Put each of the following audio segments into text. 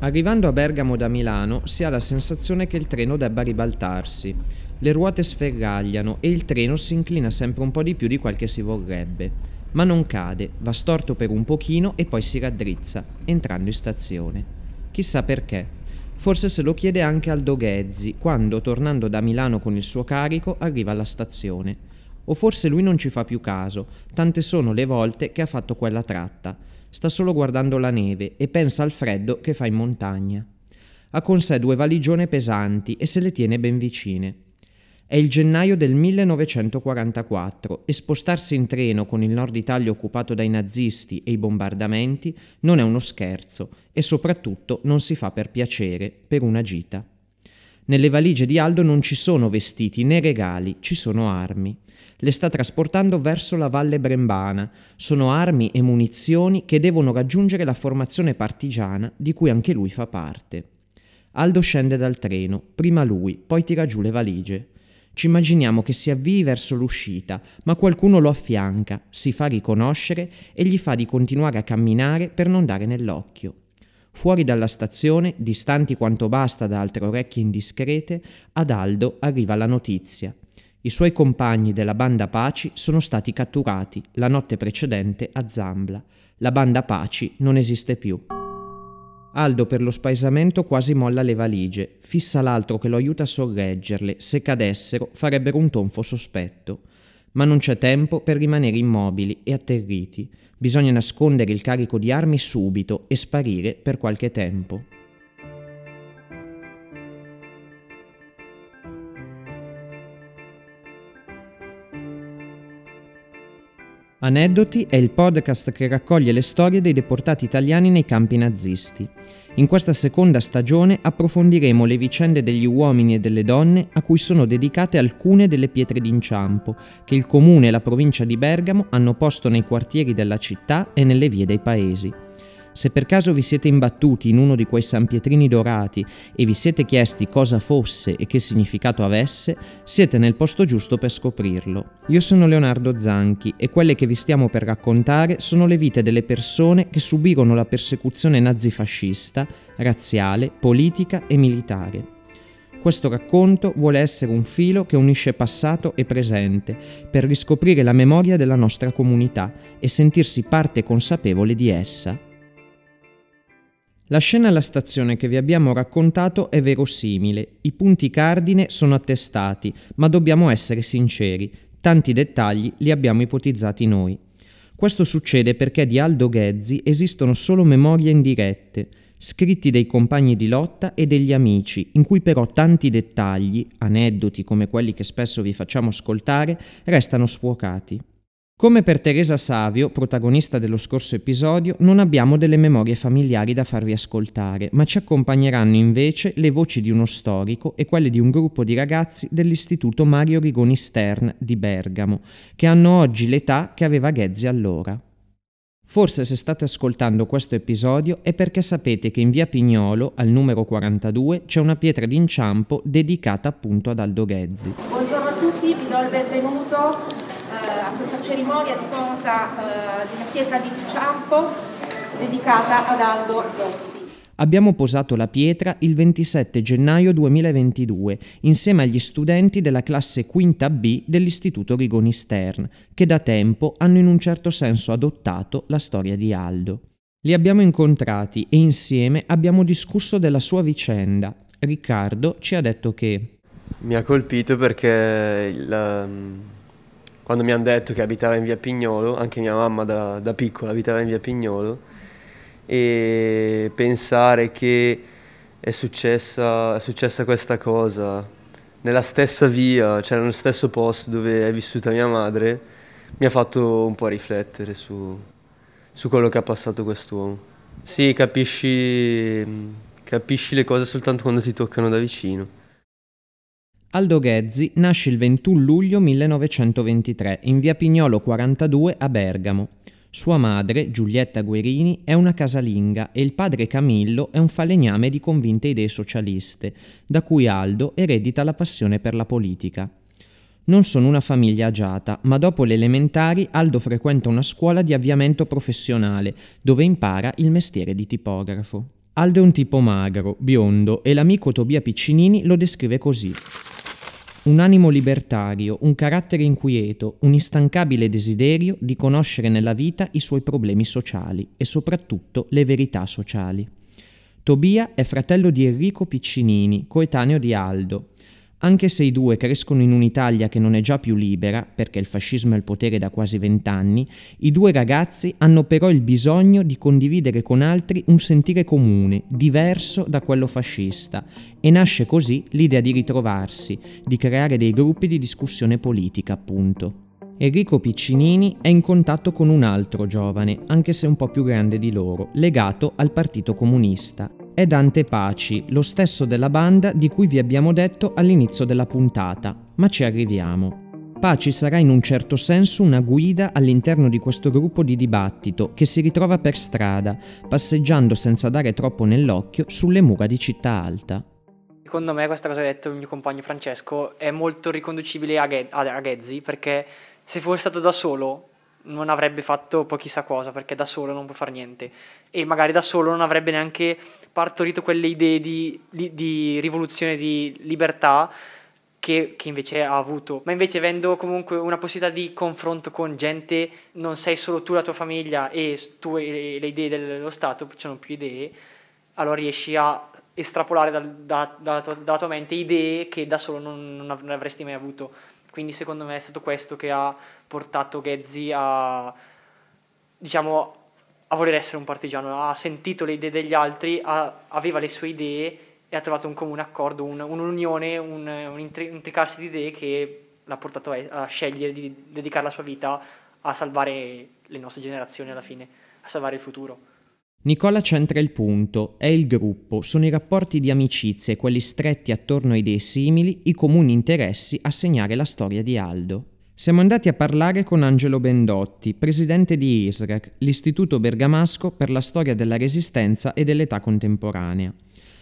Arrivando a Bergamo da Milano si ha la sensazione che il treno debba ribaltarsi. Le ruote sferragliano e il treno si inclina sempre un po' di più di quel che si vorrebbe. Ma non cade, va storto per un pochino e poi si raddrizza, entrando in stazione. Chissà perché. Forse se lo chiede anche Aldo Ghezzi, quando, tornando da Milano con il suo carico, arriva alla stazione. O forse lui non ci fa più caso, tante sono le volte che ha fatto quella tratta sta solo guardando la neve e pensa al freddo che fa in montagna. Ha con sé due valigione pesanti e se le tiene ben vicine. È il gennaio del 1944 e spostarsi in treno con il nord Italia occupato dai nazisti e i bombardamenti non è uno scherzo e soprattutto non si fa per piacere, per una gita. Nelle valigie di Aldo non ci sono vestiti né regali, ci sono armi le sta trasportando verso la Valle Brembana. Sono armi e munizioni che devono raggiungere la formazione partigiana di cui anche lui fa parte. Aldo scende dal treno, prima lui, poi tira giù le valigie. Ci immaginiamo che si avvii verso l'uscita, ma qualcuno lo affianca, si fa riconoscere e gli fa di continuare a camminare per non dare nell'occhio. Fuori dalla stazione, distanti quanto basta da altre orecchie indiscrete, ad Aldo arriva la notizia. I suoi compagni della banda Paci sono stati catturati la notte precedente a Zambla. La banda Paci non esiste più. Aldo per lo spaesamento quasi molla le valigie, fissa l'altro che lo aiuta a sorreggerle, se cadessero farebbero un tonfo sospetto. Ma non c'è tempo per rimanere immobili e atterriti. Bisogna nascondere il carico di armi subito e sparire per qualche tempo. Aneddoti è il podcast che raccoglie le storie dei deportati italiani nei campi nazisti. In questa seconda stagione approfondiremo le vicende degli uomini e delle donne a cui sono dedicate alcune delle pietre d'inciampo che il comune e la provincia di Bergamo hanno posto nei quartieri della città e nelle vie dei paesi. Se per caso vi siete imbattuti in uno di quei sanpietrini dorati e vi siete chiesti cosa fosse e che significato avesse, siete nel posto giusto per scoprirlo. Io sono Leonardo Zanchi e quelle che vi stiamo per raccontare sono le vite delle persone che subirono la persecuzione nazifascista, razziale, politica e militare. Questo racconto vuole essere un filo che unisce passato e presente per riscoprire la memoria della nostra comunità e sentirsi parte consapevole di essa. La scena alla stazione che vi abbiamo raccontato è verosimile, i punti cardine sono attestati, ma dobbiamo essere sinceri, tanti dettagli li abbiamo ipotizzati noi. Questo succede perché di Aldo Ghezzi esistono solo memorie indirette, scritti dei compagni di lotta e degli amici, in cui però tanti dettagli, aneddoti come quelli che spesso vi facciamo ascoltare, restano sfuocati. Come per Teresa Savio, protagonista dello scorso episodio, non abbiamo delle memorie familiari da farvi ascoltare, ma ci accompagneranno invece le voci di uno storico e quelle di un gruppo di ragazzi dell'Istituto Mario Rigoni Stern di Bergamo, che hanno oggi l'età che aveva Ghezzi allora. Forse se state ascoltando questo episodio è perché sapete che in via Pignolo, al numero 42, c'è una pietra d'inciampo dedicata appunto ad Aldo Ghezzi. Buongiorno a tutti, vi do il benvenuto questa cerimonia di posa eh, di una pietra di inciampo dedicata ad Aldo Rozzi. Abbiamo posato la pietra il 27 gennaio 2022 insieme agli studenti della classe quinta B dell'Istituto Rigoni Stern, che da tempo hanno in un certo senso adottato la storia di Aldo. Li abbiamo incontrati e insieme abbiamo discusso della sua vicenda. Riccardo ci ha detto che... Mi ha colpito perché la, quando mi hanno detto che abitava in via Pignolo, anche mia mamma da, da piccola abitava in via Pignolo, e pensare che è successa, è successa questa cosa nella stessa via, cioè nello stesso posto dove è vissuta mia madre, mi ha fatto un po' riflettere su, su quello che ha passato quest'uomo. Sì, capisci, capisci le cose soltanto quando ti toccano da vicino. Aldo Ghezzi nasce il 21 luglio 1923 in via Pignolo 42 a Bergamo. Sua madre, Giulietta Guerini, è una casalinga e il padre Camillo è un falegname di convinte idee socialiste, da cui Aldo eredita la passione per la politica. Non sono una famiglia agiata, ma dopo le elementari Aldo frequenta una scuola di avviamento professionale, dove impara il mestiere di tipografo. Aldo è un tipo magro, biondo e l'amico Tobia Piccinini lo descrive così. Un animo libertario, un carattere inquieto, un instancabile desiderio di conoscere nella vita i suoi problemi sociali e soprattutto le verità sociali. Tobia è fratello di Enrico Piccinini, coetaneo di Aldo, anche se i due crescono in un'Italia che non è già più libera, perché il fascismo è al potere da quasi vent'anni, i due ragazzi hanno però il bisogno di condividere con altri un sentire comune, diverso da quello fascista, e nasce così l'idea di ritrovarsi, di creare dei gruppi di discussione politica, appunto. Enrico Piccinini è in contatto con un altro giovane, anche se un po' più grande di loro, legato al Partito Comunista è Dante Paci, lo stesso della banda di cui vi abbiamo detto all'inizio della puntata, ma ci arriviamo. Paci sarà in un certo senso una guida all'interno di questo gruppo di dibattito che si ritrova per strada, passeggiando senza dare troppo nell'occhio sulle mura di Città Alta. Secondo me questa cosa che ha detto il mio compagno Francesco è molto riconducibile a, Ghezzi perché se fosse stato da solo non avrebbe fatto poi chissà cosa perché da solo non può fare niente e magari da solo non avrebbe neanche partorito quelle idee di, di, di rivoluzione, di libertà che, che, invece ha avuto. Ma invece avendo comunque una possibilità di confronto con gente, non sei solo tu la tua famiglia e tu e le idee dello Stato, ci sono più idee, allora riesci a estrapolare dal, da, dalla, tua, dalla, tua, mente idee che da solo non, non avresti mai avuto. Quindi secondo me è stato questo che ha portato Ghezzi a, diciamo, a voler essere un partigiano. Ha sentito le idee degli altri, ha, aveva le sue idee e ha trovato un comune accordo, un, un'unione, un, un intricarsi di idee che l'ha portato a, a scegliere di dedicare la sua vita a salvare le nostre generazioni alla fine, a salvare il futuro. Nicola centra il punto, è il gruppo, sono i rapporti di amicizia e quelli stretti attorno a idee simili, i comuni interessi a segnare la storia di Aldo. Siamo andati a parlare con Angelo Bendotti, presidente di ISRAC, l'Istituto Bergamasco per la storia della resistenza e dell'età contemporanea.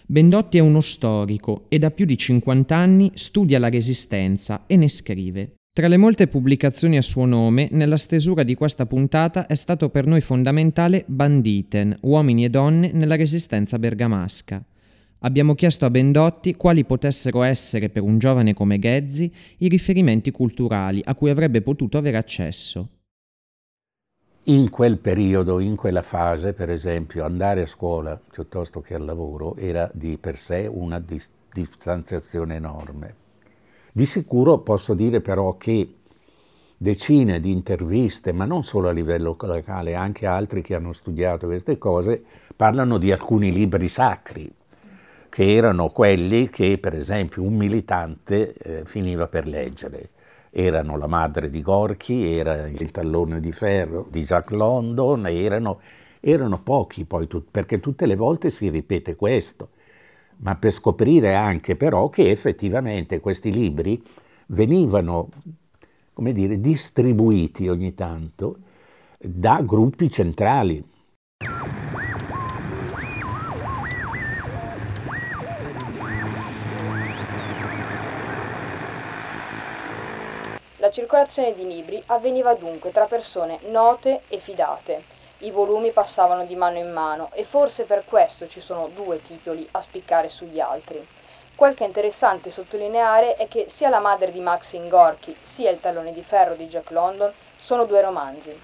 Bendotti è uno storico e da più di 50 anni studia la resistenza e ne scrive. Tra le molte pubblicazioni a suo nome, nella stesura di questa puntata è stato per noi fondamentale Banditen, uomini e donne nella resistenza bergamasca. Abbiamo chiesto a Bendotti quali potessero essere per un giovane come Ghezzi i riferimenti culturali a cui avrebbe potuto avere accesso. In quel periodo, in quella fase, per esempio, andare a scuola piuttosto che al lavoro era di per sé una distanziazione enorme di sicuro posso dire però che decine di interviste, ma non solo a livello locale, anche altri che hanno studiato queste cose, parlano di alcuni libri sacri, che erano quelli che per esempio un militante eh, finiva per leggere. Erano La madre di Gorky, era Il tallone di ferro di Jacques London, erano, erano pochi poi, perché tutte le volte si ripete questo ma per scoprire anche però che effettivamente questi libri venivano, come dire, distribuiti ogni tanto da gruppi centrali. Circolazione di libri avveniva dunque tra persone note e fidate i volumi passavano di mano in mano e forse per questo ci sono due titoli a spiccare sugli altri. Quel che è interessante sottolineare è che sia La madre di Maxine Gorky sia Il tallone di ferro di Jack London sono due romanzi.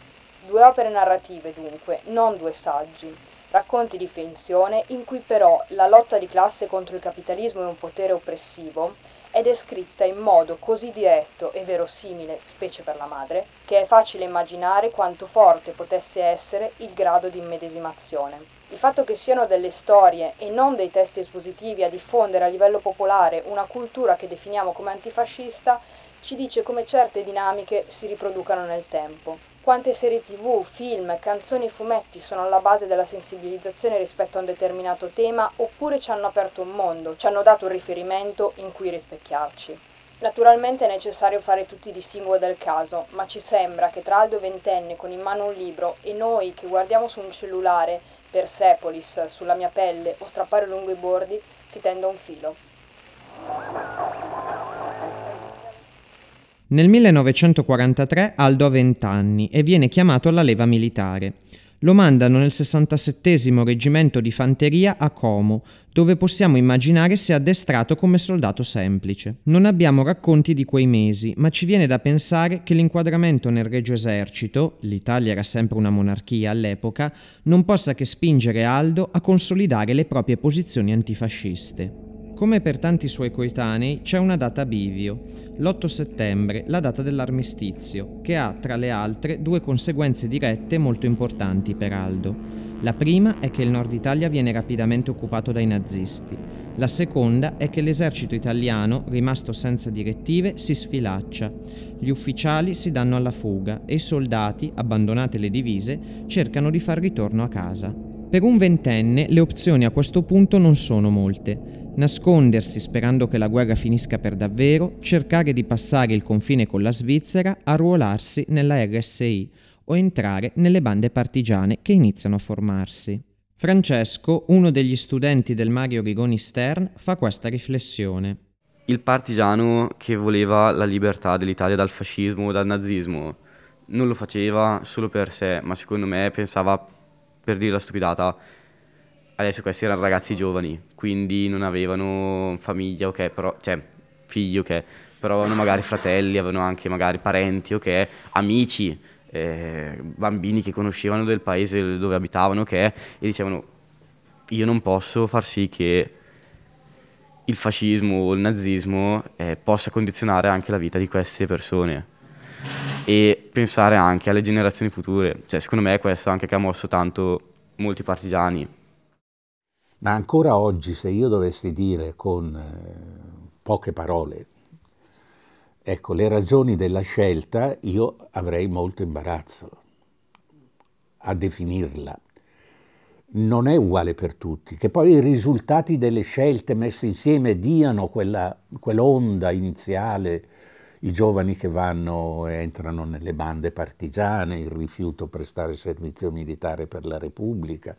Due opere narrative dunque, non due saggi. Racconti di finzione in cui però la lotta di classe contro il capitalismo e un potere oppressivo è descritta in modo così diretto e verosimile, specie per la madre, che è facile immaginare quanto forte potesse essere il grado di immedesimazione. Il fatto che siano delle storie e non dei testi espositivi a diffondere a livello popolare una cultura che definiamo come antifascista ci dice come certe dinamiche si riproducano nel tempo. Quante serie tv, film, canzoni e fumetti sono alla base della sensibilizzazione rispetto a un determinato tema oppure ci hanno aperto un mondo, ci hanno dato un riferimento in cui rispecchiarci. Naturalmente è necessario fare tutti i distinguo del caso, ma ci sembra che tra Aldo ventenne con in mano un libro e noi che guardiamo su un cellulare Persepolis sulla mia pelle o strappare lungo i bordi si tenda un filo. Nel 1943 Aldo ha 20 anni e viene chiamato alla leva militare. Lo mandano nel 67 reggimento di fanteria a Como, dove possiamo immaginare sia addestrato come soldato semplice. Non abbiamo racconti di quei mesi, ma ci viene da pensare che l'inquadramento nel Regio Esercito, l'Italia era sempre una monarchia all'epoca, non possa che spingere Aldo a consolidare le proprie posizioni antifasciste. Come per tanti suoi coetanei, c'è una data bivio, l'8 settembre, la data dell'armistizio, che ha, tra le altre, due conseguenze dirette molto importanti per Aldo. La prima è che il nord Italia viene rapidamente occupato dai nazisti. La seconda è che l'esercito italiano, rimasto senza direttive, si sfilaccia. Gli ufficiali si danno alla fuga e i soldati, abbandonate le divise, cercano di far ritorno a casa. Per un ventenne le opzioni a questo punto non sono molte nascondersi sperando che la guerra finisca per davvero, cercare di passare il confine con la Svizzera, arruolarsi nella RSI o entrare nelle bande partigiane che iniziano a formarsi. Francesco, uno degli studenti del Mario Rigoni Stern, fa questa riflessione. Il partigiano che voleva la libertà dell'Italia dal fascismo dal nazismo non lo faceva solo per sé, ma secondo me pensava, per dire la stupidata, adesso questi erano ragazzi giovani, quindi non avevano famiglia, ok, però, cioè figli, ok, però avevano magari fratelli, avevano anche magari parenti, ok, amici, eh, bambini che conoscevano del paese dove abitavano, ok, e dicevano io non posso far sì che il fascismo o il nazismo eh, possa condizionare anche la vita di queste persone e pensare anche alle generazioni future. Cioè, secondo me è questo anche che ha mosso tanto molti partigiani. Ma ancora oggi, se io dovessi dire con eh, poche parole, ecco, le ragioni della scelta, io avrei molto imbarazzo a definirla. Non è uguale per tutti, che poi i risultati delle scelte messe insieme diano quella, quell'onda iniziale, i giovani che vanno, entrano nelle bande partigiane, il rifiuto a prestare servizio militare per la Repubblica,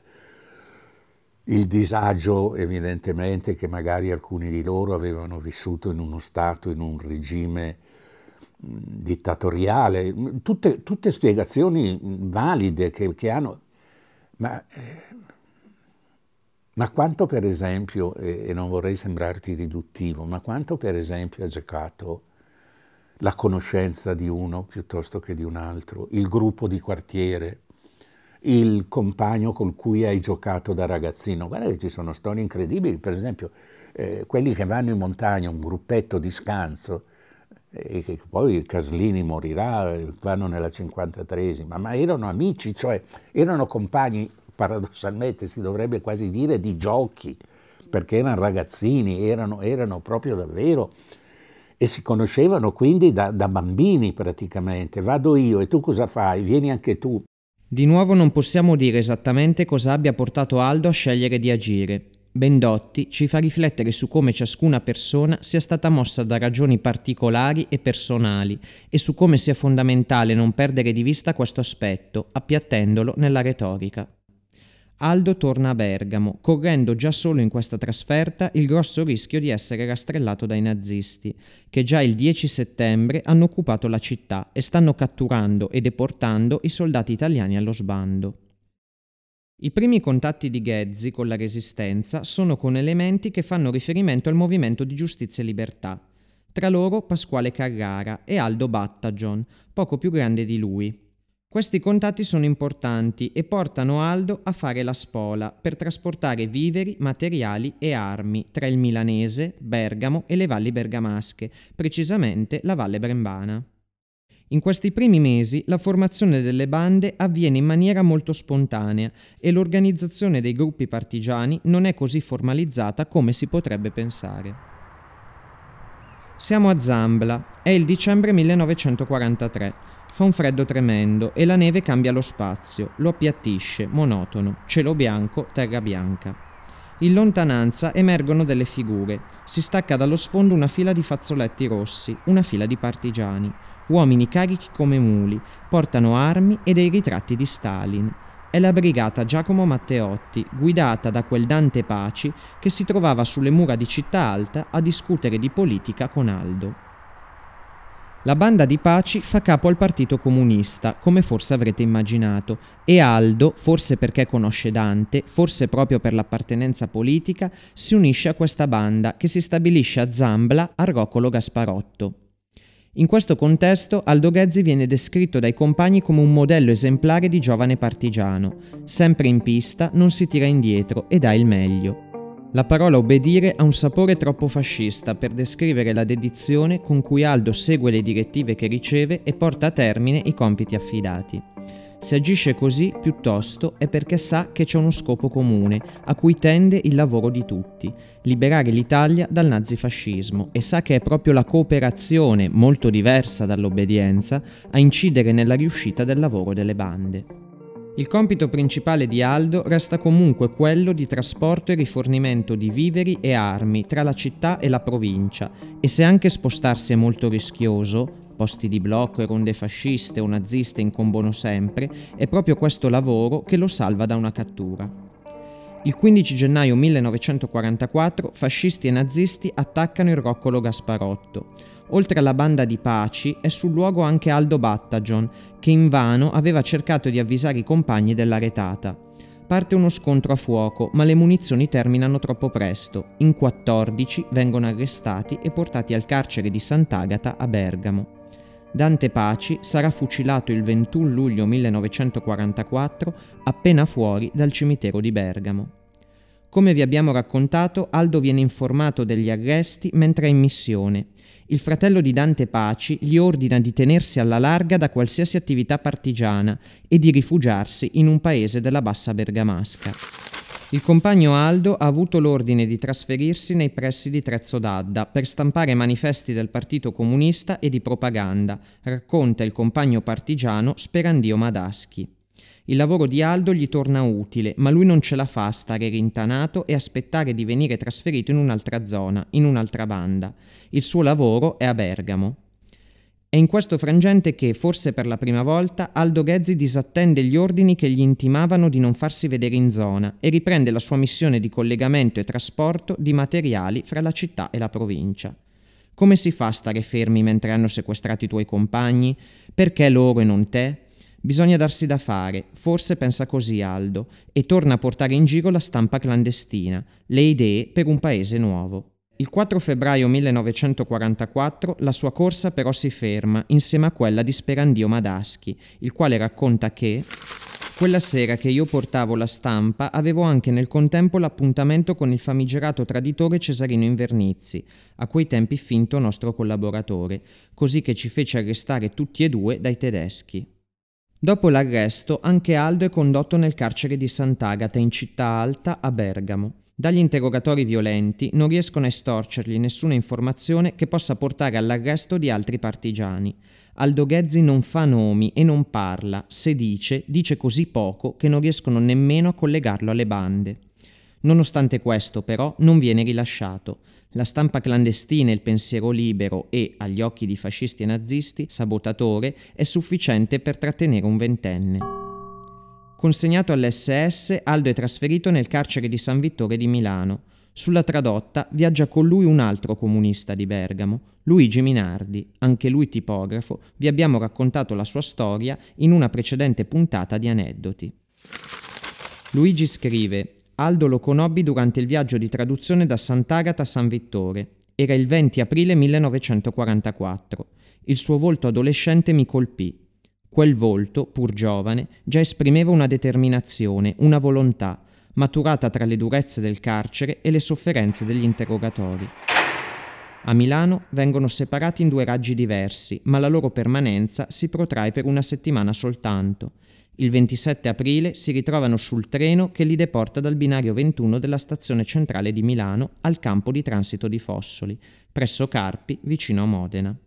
il disagio evidentemente che magari alcuni di loro avevano vissuto in uno Stato, in un regime dittatoriale, tutte, tutte spiegazioni valide che, che hanno, ma, eh, ma, quanto per esempio, e, e non vorrei sembrarti riduttivo, ma quanto per esempio ha giocato la conoscenza di uno piuttosto che di un altro, il gruppo di quartiere, il compagno con cui hai giocato da ragazzino. Guarda che ci sono storie incredibili, per esempio eh, quelli che vanno in montagna, un gruppetto di scanso, e che poi Caslini morirà, vanno nella 53esima, ma erano amici, cioè erano compagni, paradossalmente si dovrebbe quasi dire, di giochi, perché erano ragazzini, erano, erano proprio davvero, e si conoscevano quindi da, da bambini praticamente. Vado io e tu cosa fai? Vieni anche tu. Di nuovo non possiamo dire esattamente cosa abbia portato Aldo a scegliere di agire. Bendotti ci fa riflettere su come ciascuna persona sia stata mossa da ragioni particolari e personali e su come sia fondamentale non perdere di vista questo aspetto, appiattendolo nella retorica. Aldo torna a Bergamo, correndo già solo in questa trasferta il grosso rischio di essere rastrellato dai nazisti, che già il 10 settembre hanno occupato la città e stanno catturando e deportando i soldati italiani allo sbando. I primi contatti di Ghezzi con la Resistenza sono con elementi che fanno riferimento al movimento di giustizia e libertà, tra loro Pasquale Carrara e Aldo Battagion, poco più grande di lui, questi contatti sono importanti e portano Aldo a fare la spola per trasportare viveri, materiali e armi tra il Milanese, Bergamo e le valli bergamasche, precisamente la Valle Brembana. In questi primi mesi la formazione delle bande avviene in maniera molto spontanea e l'organizzazione dei gruppi partigiani non è così formalizzata come si potrebbe pensare. Siamo a Zambla, è il dicembre 1943. Fa un freddo tremendo e la neve cambia lo spazio, lo appiattisce, monotono, cielo bianco, terra bianca. In lontananza emergono delle figure. Si stacca dallo sfondo una fila di fazzoletti rossi, una fila di partigiani. Uomini carichi come muli, portano armi e dei ritratti di Stalin. È la brigata Giacomo Matteotti, guidata da quel Dante Paci che si trovava sulle mura di Città Alta a discutere di politica con Aldo. La banda di Paci fa capo al Partito Comunista, come forse avrete immaginato, e Aldo, forse perché conosce Dante, forse proprio per l'appartenenza politica, si unisce a questa banda che si stabilisce a Zambla, a Roccolo Gasparotto. In questo contesto Aldo Ghezzi viene descritto dai compagni come un modello esemplare di giovane partigiano. Sempre in pista, non si tira indietro e dà il meglio. La parola obbedire ha un sapore troppo fascista per descrivere la dedizione con cui Aldo segue le direttive che riceve e porta a termine i compiti affidati. Se agisce così, piuttosto, è perché sa che c'è uno scopo comune, a cui tende il lavoro di tutti, liberare l'Italia dal nazifascismo, e sa che è proprio la cooperazione, molto diversa dall'obbedienza, a incidere nella riuscita del lavoro delle bande. Il compito principale di Aldo resta comunque quello di trasporto e rifornimento di viveri e armi tra la città e la provincia e se anche spostarsi è molto rischioso, posti di blocco e ronde fasciste o naziste incombono sempre, è proprio questo lavoro che lo salva da una cattura. Il 15 gennaio 1944 fascisti e nazisti attaccano il roccolo Gasparotto. Oltre alla banda di Paci è sul luogo anche Aldo Battagion, che invano aveva cercato di avvisare i compagni della retata. Parte uno scontro a fuoco, ma le munizioni terminano troppo presto. In 14 vengono arrestati e portati al carcere di Sant'Agata a Bergamo. Dante Paci sarà fucilato il 21 luglio 1944 appena fuori dal cimitero di Bergamo. Come vi abbiamo raccontato, Aldo viene informato degli arresti mentre è in missione il fratello di Dante Paci gli ordina di tenersi alla larga da qualsiasi attività partigiana e di rifugiarsi in un paese della bassa bergamasca. Il compagno Aldo ha avuto l'ordine di trasferirsi nei pressi di Trezzo d'Adda per stampare manifesti del Partito Comunista e di propaganda, racconta il compagno partigiano Sperandio Madaschi. Il lavoro di Aldo gli torna utile, ma lui non ce la fa a stare rintanato e aspettare di venire trasferito in un'altra zona, in un'altra banda. Il suo lavoro è a Bergamo. È in questo frangente che, forse per la prima volta, Aldo Ghezzi disattende gli ordini che gli intimavano di non farsi vedere in zona e riprende la sua missione di collegamento e trasporto di materiali fra la città e la provincia. Come si fa a stare fermi mentre hanno sequestrato i tuoi compagni? Perché loro e non te? Bisogna darsi da fare, forse pensa così Aldo, e torna a portare in giro la stampa clandestina, le idee per un paese nuovo. Il 4 febbraio 1944 la sua corsa però si ferma insieme a quella di Sperandio Madaschi, il quale racconta che quella sera che io portavo la stampa avevo anche nel contempo l'appuntamento con il famigerato traditore Cesarino Invernizzi, a quei tempi finto nostro collaboratore, così che ci fece arrestare tutti e due dai tedeschi. Dopo l'arresto, anche Aldo è condotto nel carcere di Sant'Agata in città alta a Bergamo. Dagli interrogatori violenti non riescono a estorcergli nessuna informazione che possa portare all'arresto di altri partigiani. Aldo Ghezzi non fa nomi e non parla, se dice, dice così poco che non riescono nemmeno a collegarlo alle bande. Nonostante questo, però, non viene rilasciato. La stampa clandestina e il pensiero libero e, agli occhi di fascisti e nazisti, sabotatore, è sufficiente per trattenere un ventenne. Consegnato all'SS, Aldo è trasferito nel carcere di San Vittore di Milano. Sulla tradotta viaggia con lui un altro comunista di Bergamo, Luigi Minardi, anche lui tipografo, vi abbiamo raccontato la sua storia in una precedente puntata di aneddoti. Luigi scrive Aldo lo conobbi durante il viaggio di traduzione da Sant'Agata a San Vittore. Era il 20 aprile 1944. Il suo volto adolescente mi colpì. Quel volto, pur giovane, già esprimeva una determinazione, una volontà, maturata tra le durezze del carcere e le sofferenze degli interrogatori. A Milano vengono separati in due raggi diversi, ma la loro permanenza si protrae per una settimana soltanto. Il 27 aprile si ritrovano sul treno che li deporta dal binario 21 della stazione centrale di Milano al campo di transito di Fossoli, presso Carpi, vicino a Modena.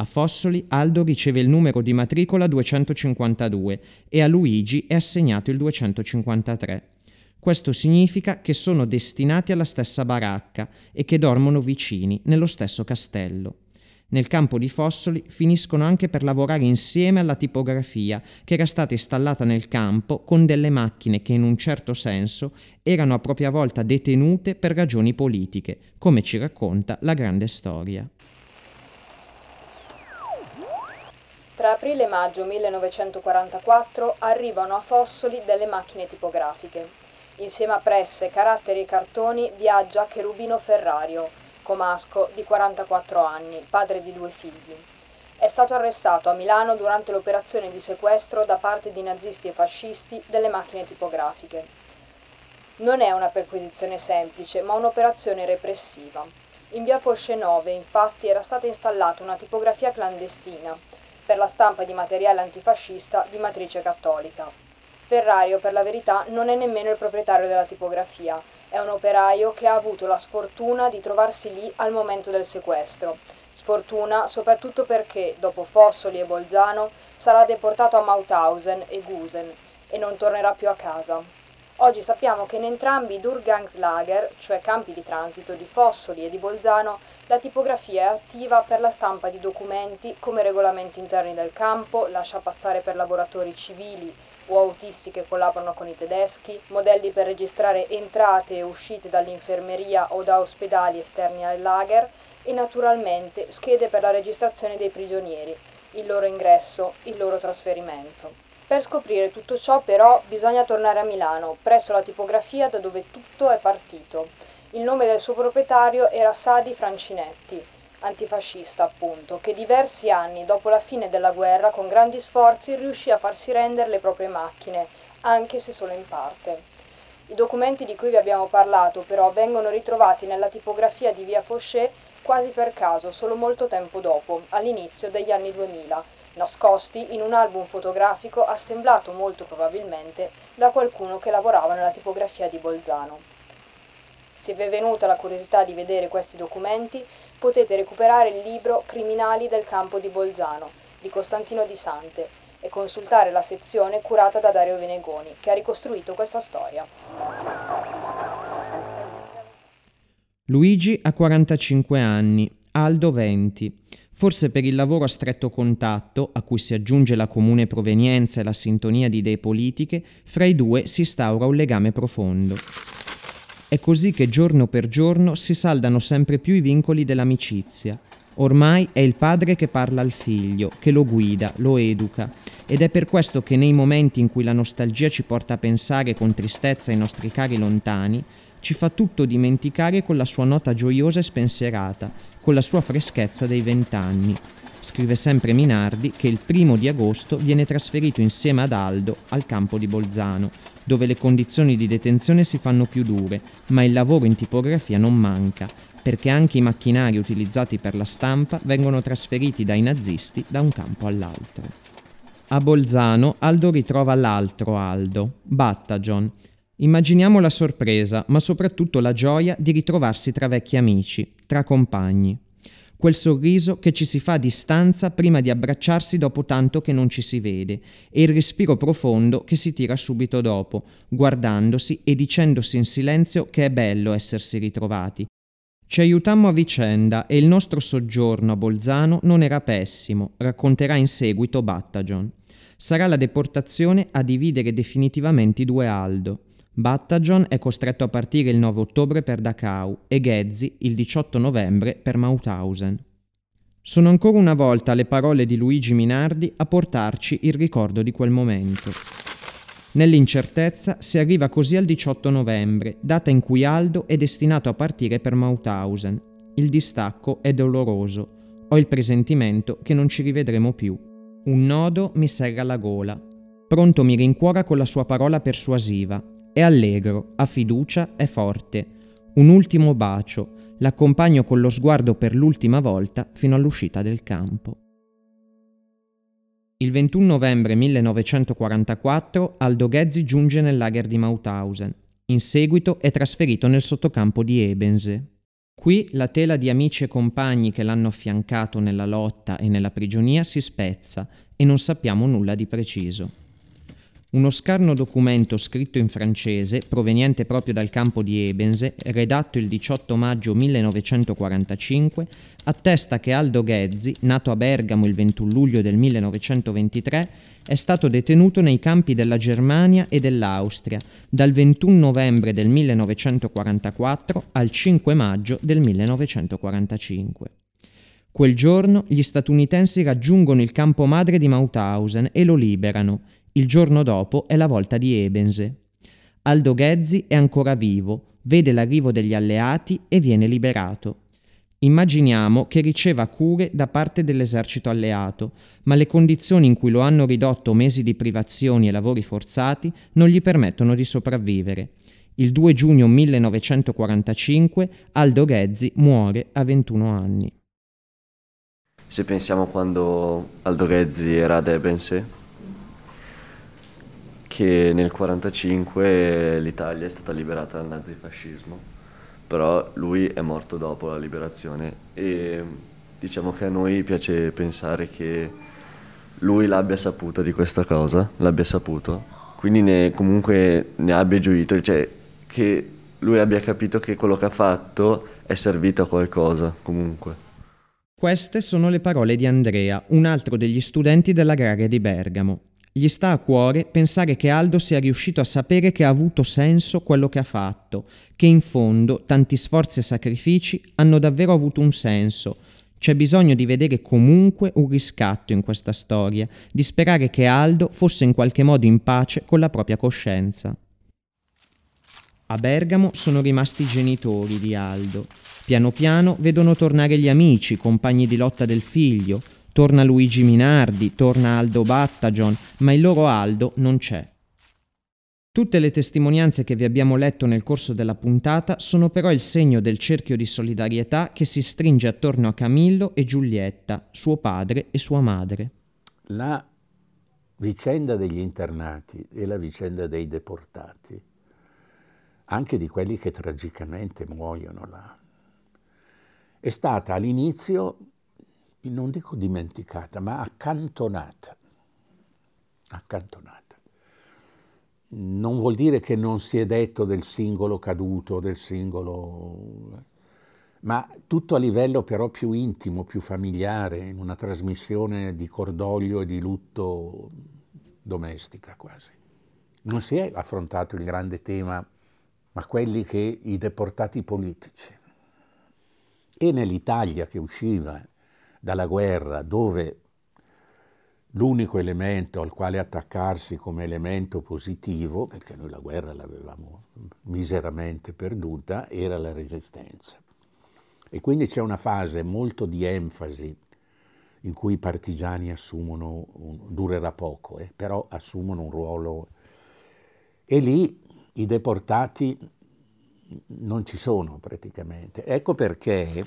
A Fossoli Aldo riceve il numero di matricola 252 e a Luigi è assegnato il 253. Questo significa che sono destinati alla stessa baracca e che dormono vicini, nello stesso castello nel campo di Fossoli finiscono anche per lavorare insieme alla tipografia che era stata installata nel campo con delle macchine che in un certo senso erano a propria volta detenute per ragioni politiche, come ci racconta la grande storia. Tra aprile e maggio 1944 arrivano a Fossoli delle macchine tipografiche. Insieme a presse, caratteri e cartoni viaggia Cherubino Ferrario, comasco di 44 anni, padre di due figli. È stato arrestato a Milano durante l'operazione di sequestro da parte di nazisti e fascisti delle macchine tipografiche. Non è una perquisizione semplice, ma un'operazione repressiva. In via Fosce 9, infatti, era stata installata una tipografia clandestina per la stampa di materiale antifascista di matrice cattolica. Ferrario, per la verità, non è nemmeno il proprietario della tipografia, è un operaio che ha avuto la sfortuna di trovarsi lì al momento del sequestro. Sfortuna soprattutto perché, dopo Fossoli e Bolzano, sarà deportato a Mauthausen e Gusen e non tornerà più a casa. Oggi sappiamo che in entrambi i Durgangslager, cioè campi di transito di Fossoli e di Bolzano, la tipografia è attiva per la stampa di documenti come regolamenti interni del campo, lascia passare per lavoratori civili o autisti che collaborano con i tedeschi, modelli per registrare entrate e uscite dall'infermeria o da ospedali esterni al lager e naturalmente schede per la registrazione dei prigionieri, il loro ingresso, il loro trasferimento. Per scoprire tutto ciò però bisogna tornare a Milano, presso la tipografia da dove tutto è partito il nome del suo proprietario era Sadi Francinetti, antifascista appunto, che diversi anni dopo la fine della guerra con grandi sforzi riuscì a farsi rendere le proprie macchine, anche se solo in parte. I documenti di cui vi abbiamo parlato però vengono ritrovati nella tipografia di via Fauché quasi per caso, solo molto tempo dopo, all'inizio degli anni 2000, nascosti in un album fotografico assemblato molto probabilmente da qualcuno che lavorava nella tipografia di Bolzano. Se vi è venuta la curiosità di vedere questi documenti, potete recuperare il libro Criminali del campo di Bolzano di Costantino Di Sante e consultare la sezione curata da Dario Venegoni, che ha ricostruito questa storia. Luigi ha 45 anni, Aldo 20. Forse per il lavoro a stretto contatto, a cui si aggiunge la comune provenienza e la sintonia di idee politiche, fra i due si instaura un legame profondo. È così che giorno per giorno si saldano sempre più i vincoli dell'amicizia. Ormai è il padre che parla al figlio, che lo guida, lo educa, ed è per questo che nei momenti in cui la nostalgia ci porta a pensare con tristezza ai nostri cari lontani, ci fa tutto dimenticare con la sua nota gioiosa e spensierata, con la sua freschezza dei vent'anni. Scrive sempre Minardi che il primo di agosto viene trasferito insieme ad Aldo al campo di Bolzano, dove le condizioni di detenzione si fanno più dure, ma il lavoro in tipografia non manca, perché anche i macchinari utilizzati per la stampa vengono trasferiti dai nazisti da un campo all'altro. A Bolzano Aldo ritrova l'altro Aldo, Battagion. Immaginiamo la sorpresa, ma soprattutto la gioia di ritrovarsi tra vecchi amici, tra compagni quel sorriso che ci si fa a distanza prima di abbracciarsi dopo tanto che non ci si vede, e il respiro profondo che si tira subito dopo, guardandosi e dicendosi in silenzio che è bello essersi ritrovati. Ci aiutammo a vicenda e il nostro soggiorno a Bolzano non era pessimo, racconterà in seguito Battagion. Sarà la deportazione a dividere definitivamente i due Aldo. Battagion è costretto a partire il 9 ottobre per Dachau e Ghezzi il 18 novembre per Mauthausen. Sono ancora una volta le parole di Luigi Minardi a portarci il ricordo di quel momento. Nell'incertezza si arriva così al 18 novembre, data in cui Aldo è destinato a partire per Mauthausen. Il distacco è doloroso. Ho il presentimento che non ci rivedremo più. Un nodo mi serra la gola. Pronto mi rincuora con la sua parola persuasiva è allegro, ha fiducia, è forte. Un ultimo bacio, l'accompagno con lo sguardo per l'ultima volta fino all'uscita del campo. Il 21 novembre 1944 Aldo Ghezzi giunge nel lager di Mauthausen. In seguito è trasferito nel sottocampo di Ebense. Qui la tela di amici e compagni che l'hanno affiancato nella lotta e nella prigionia si spezza e non sappiamo nulla di preciso. Uno scarno documento scritto in francese, proveniente proprio dal campo di Ebense, redatto il 18 maggio 1945, attesta che Aldo Ghezzi, nato a Bergamo il 21 luglio del 1923, è stato detenuto nei campi della Germania e dell'Austria dal 21 novembre del 1944 al 5 maggio del 1945. Quel giorno gli statunitensi raggiungono il campo madre di Mauthausen e lo liberano. Il giorno dopo è la volta di Ebense. Aldo Ghezzi è ancora vivo, vede l'arrivo degli alleati e viene liberato. Immaginiamo che riceva cure da parte dell'esercito alleato, ma le condizioni in cui lo hanno ridotto mesi di privazioni e lavori forzati non gli permettono di sopravvivere. Il 2 giugno 1945 Aldo Ghezzi muore a 21 anni. Se pensiamo quando Aldo Ghezzi era ad Ebense, che nel 1945 l'Italia è stata liberata dal nazifascismo però lui è morto dopo la liberazione e diciamo che a noi piace pensare che lui l'abbia saputo di questa cosa, l'abbia saputo, quindi ne, comunque ne abbia gioito, cioè che lui abbia capito che quello che ha fatto è servito a qualcosa comunque. Queste sono le parole di Andrea, un altro degli studenti dell'agraria di Bergamo. Gli sta a cuore pensare che Aldo sia riuscito a sapere che ha avuto senso quello che ha fatto, che in fondo tanti sforzi e sacrifici hanno davvero avuto un senso. C'è bisogno di vedere comunque un riscatto in questa storia, di sperare che Aldo fosse in qualche modo in pace con la propria coscienza. A Bergamo sono rimasti i genitori di Aldo. Piano piano vedono tornare gli amici, compagni di lotta del figlio, Torna Luigi Minardi, torna Aldo Battagion, ma il loro Aldo non c'è. Tutte le testimonianze che vi abbiamo letto nel corso della puntata sono però il segno del cerchio di solidarietà che si stringe attorno a Camillo e Giulietta, suo padre e sua madre. La vicenda degli internati e la vicenda dei deportati, anche di quelli che tragicamente muoiono là, è stata all'inizio non dico dimenticata, ma accantonata. Accantonata. Non vuol dire che non si è detto del singolo caduto, del singolo... ma tutto a livello però più intimo, più familiare, in una trasmissione di cordoglio e di lutto domestica quasi. Non si è affrontato il grande tema, ma quelli che i deportati politici. E nell'Italia che usciva dalla guerra, dove l'unico elemento al quale attaccarsi come elemento positivo, perché noi la guerra l'avevamo miseramente perduta, era la resistenza. E quindi c'è una fase molto di enfasi in cui i partigiani assumono, un, durerà poco, eh, però assumono un ruolo, e lì i deportati non ci sono praticamente. Ecco perché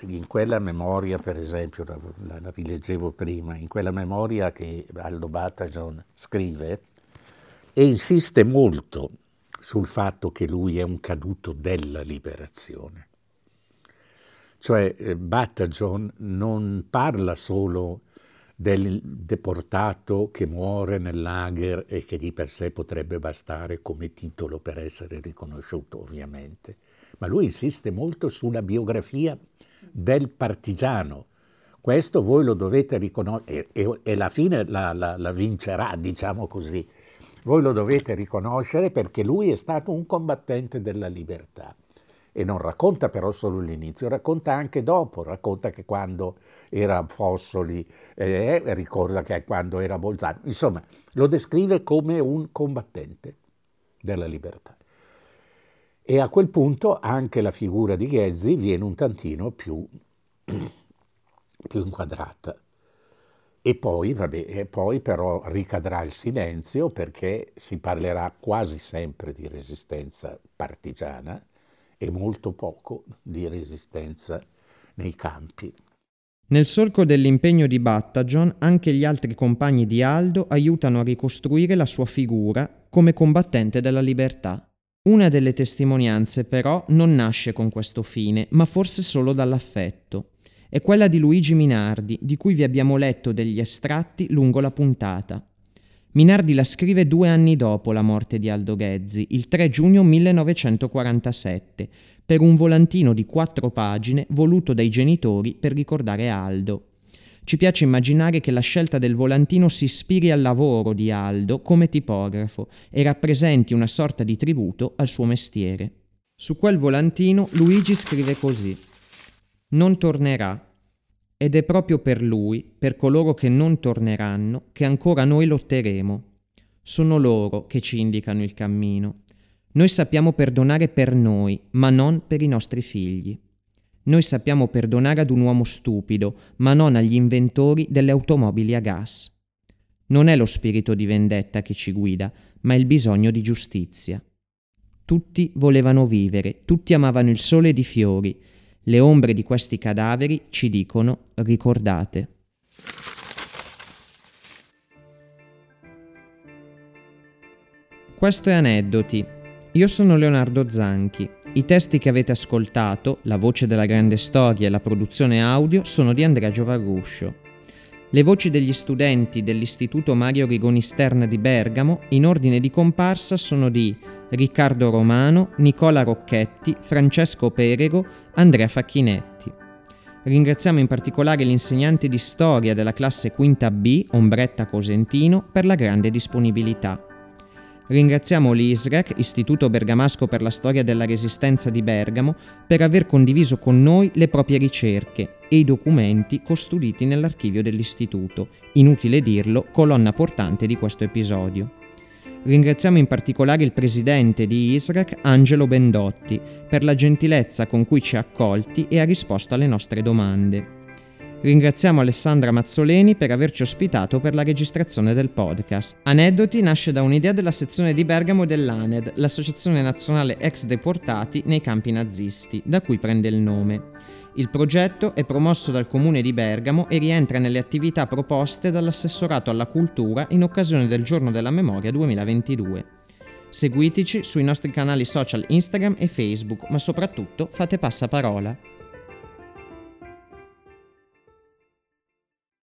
in quella memoria, per esempio, la, la, rileggevo prima, in quella memoria che Aldo Batajon scrive, e insiste molto sul fatto che lui è un caduto della liberazione. Cioè eh, Batajon non parla solo del deportato che muore nel lager e che di per sé potrebbe bastare come titolo per essere riconosciuto, ovviamente, ma lui insiste molto sulla biografia del partigiano. Questo voi lo dovete riconoscere e, e, la fine la, la, la vincerà, diciamo così. Voi lo dovete riconoscere perché lui è stato un combattente della libertà. E non racconta però solo l'inizio, racconta anche dopo, racconta che quando era Fossoli, eh, ricorda che quando era Bolzano, insomma, lo descrive come un combattente della libertà. E a quel punto anche la figura di Ghezzi viene un tantino più, più inquadrata. E poi, vabbè, e poi però ricadrà il silenzio perché si parlerà quasi sempre di resistenza partigiana e molto poco di resistenza nei campi. Nel solco dell'impegno di Battagion, anche gli altri compagni di Aldo aiutano a ricostruire la sua figura come combattente della libertà. Una delle testimonianze però non nasce con questo fine, ma forse solo dall'affetto. È quella di Luigi Minardi, di cui vi abbiamo letto degli estratti lungo la puntata. Minardi la scrive due anni dopo la morte di Aldo Ghezzi, il 3 giugno 1947, per un volantino di quattro pagine voluto dai genitori per ricordare Aldo. Ci piace immaginare che la scelta del volantino si ispiri al lavoro di Aldo come tipografo e rappresenti una sorta di tributo al suo mestiere. Su quel volantino Luigi scrive così: Non tornerà. ed è proprio per lui, per coloro che non torneranno, che ancora noi lotteremo. Sono loro che ci indicano il cammino. Noi sappiamo perdonare per noi, ma non per i nostri figli. Noi sappiamo perdonare ad un uomo stupido, ma non agli inventori delle automobili a gas. Non è lo spirito di vendetta che ci guida, ma il bisogno di giustizia. Tutti volevano vivere, tutti amavano il sole ed i fiori. Le ombre di questi cadaveri ci dicono ricordate. Questo è Aneddoti. Io sono Leonardo Zanchi. I testi che avete ascoltato, la voce della grande storia e la produzione audio sono di Andrea Giovarruscio. Le voci degli studenti dell'Istituto Mario Rigoni Stern di Bergamo, in ordine di comparsa, sono di Riccardo Romano, Nicola Rocchetti, Francesco Perego, Andrea Facchinetti. Ringraziamo in particolare l'insegnante di storia della classe quinta B, Ombretta Cosentino, per la grande disponibilità. Ringraziamo l'ISREC, Istituto Bergamasco per la Storia della Resistenza di Bergamo, per aver condiviso con noi le proprie ricerche e i documenti custoditi nell'archivio dell'Istituto, inutile dirlo, colonna portante di questo episodio. Ringraziamo in particolare il presidente di ISREC, Angelo Bendotti, per la gentilezza con cui ci ha accolti e ha risposto alle nostre domande. Ringraziamo Alessandra Mazzoleni per averci ospitato per la registrazione del podcast. Aneddoti nasce da un'idea della sezione di Bergamo dell'ANED, l'Associazione Nazionale Ex Deportati nei campi nazisti, da cui prende il nome. Il progetto è promosso dal Comune di Bergamo e rientra nelle attività proposte dall'Assessorato alla Cultura in occasione del Giorno della Memoria 2022. Seguiteci sui nostri canali social Instagram e Facebook, ma soprattutto fate passaparola.